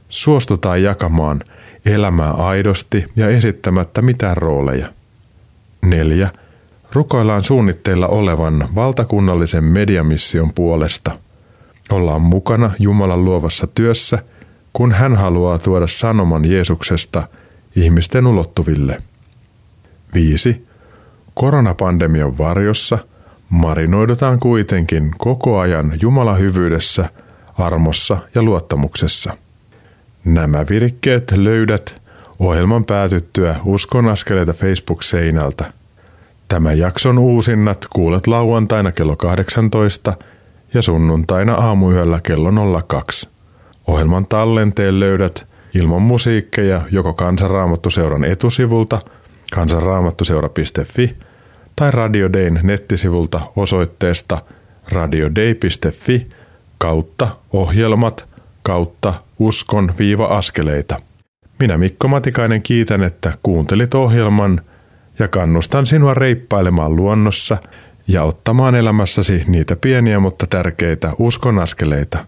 B: Suostutaan jakamaan elämää aidosti ja esittämättä mitään rooleja. 4. Rukoillaan suunnitteilla olevan valtakunnallisen mediamission puolesta. Ollaan mukana Jumalan luovassa työssä, kun hän haluaa tuoda sanoman Jeesuksesta ihmisten ulottuville. 5 Koronapandemian varjossa marinoidutaan kuitenkin koko ajan Jumalan hyvyydessä, armossa ja luottamuksessa. Nämä virikkeet löydät ohjelman päätyttyä Uskon askeleita Facebook-seinältä. Tämän jakson uusinnat kuulet lauantaina kello 18 ja sunnuntaina aamuyöllä kello 02. Ohjelman tallenteen löydät ilman musiikkeja joko Kansanraamattuseuran etusivulta – kansanraamattuseura.fi tai Radio Dayn nettisivulta osoitteesta radiodei.fi kautta ohjelmat kautta uskon viiva askeleita. Minä Mikko Matikainen kiitän, että kuuntelit ohjelman ja kannustan sinua reippailemaan luonnossa ja ottamaan elämässäsi niitä pieniä mutta tärkeitä uskon askeleita.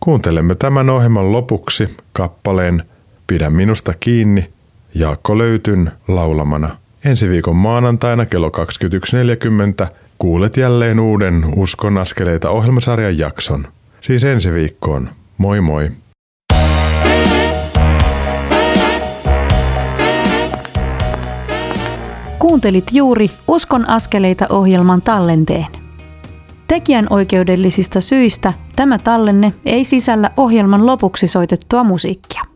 B: Kuuntelemme tämän ohjelman lopuksi kappaleen Pidä minusta kiinni – Jaakko Löytyn laulamana. Ensi viikon maanantaina kello 21.40 kuulet jälleen uuden Uskon askeleita ohjelmasarjan jakson. Siis ensi viikkoon. Moi moi!
D: Kuuntelit juuri Uskon askeleita ohjelman tallenteen. Tekijän oikeudellisista syistä tämä tallenne ei sisällä ohjelman lopuksi soitettua musiikkia.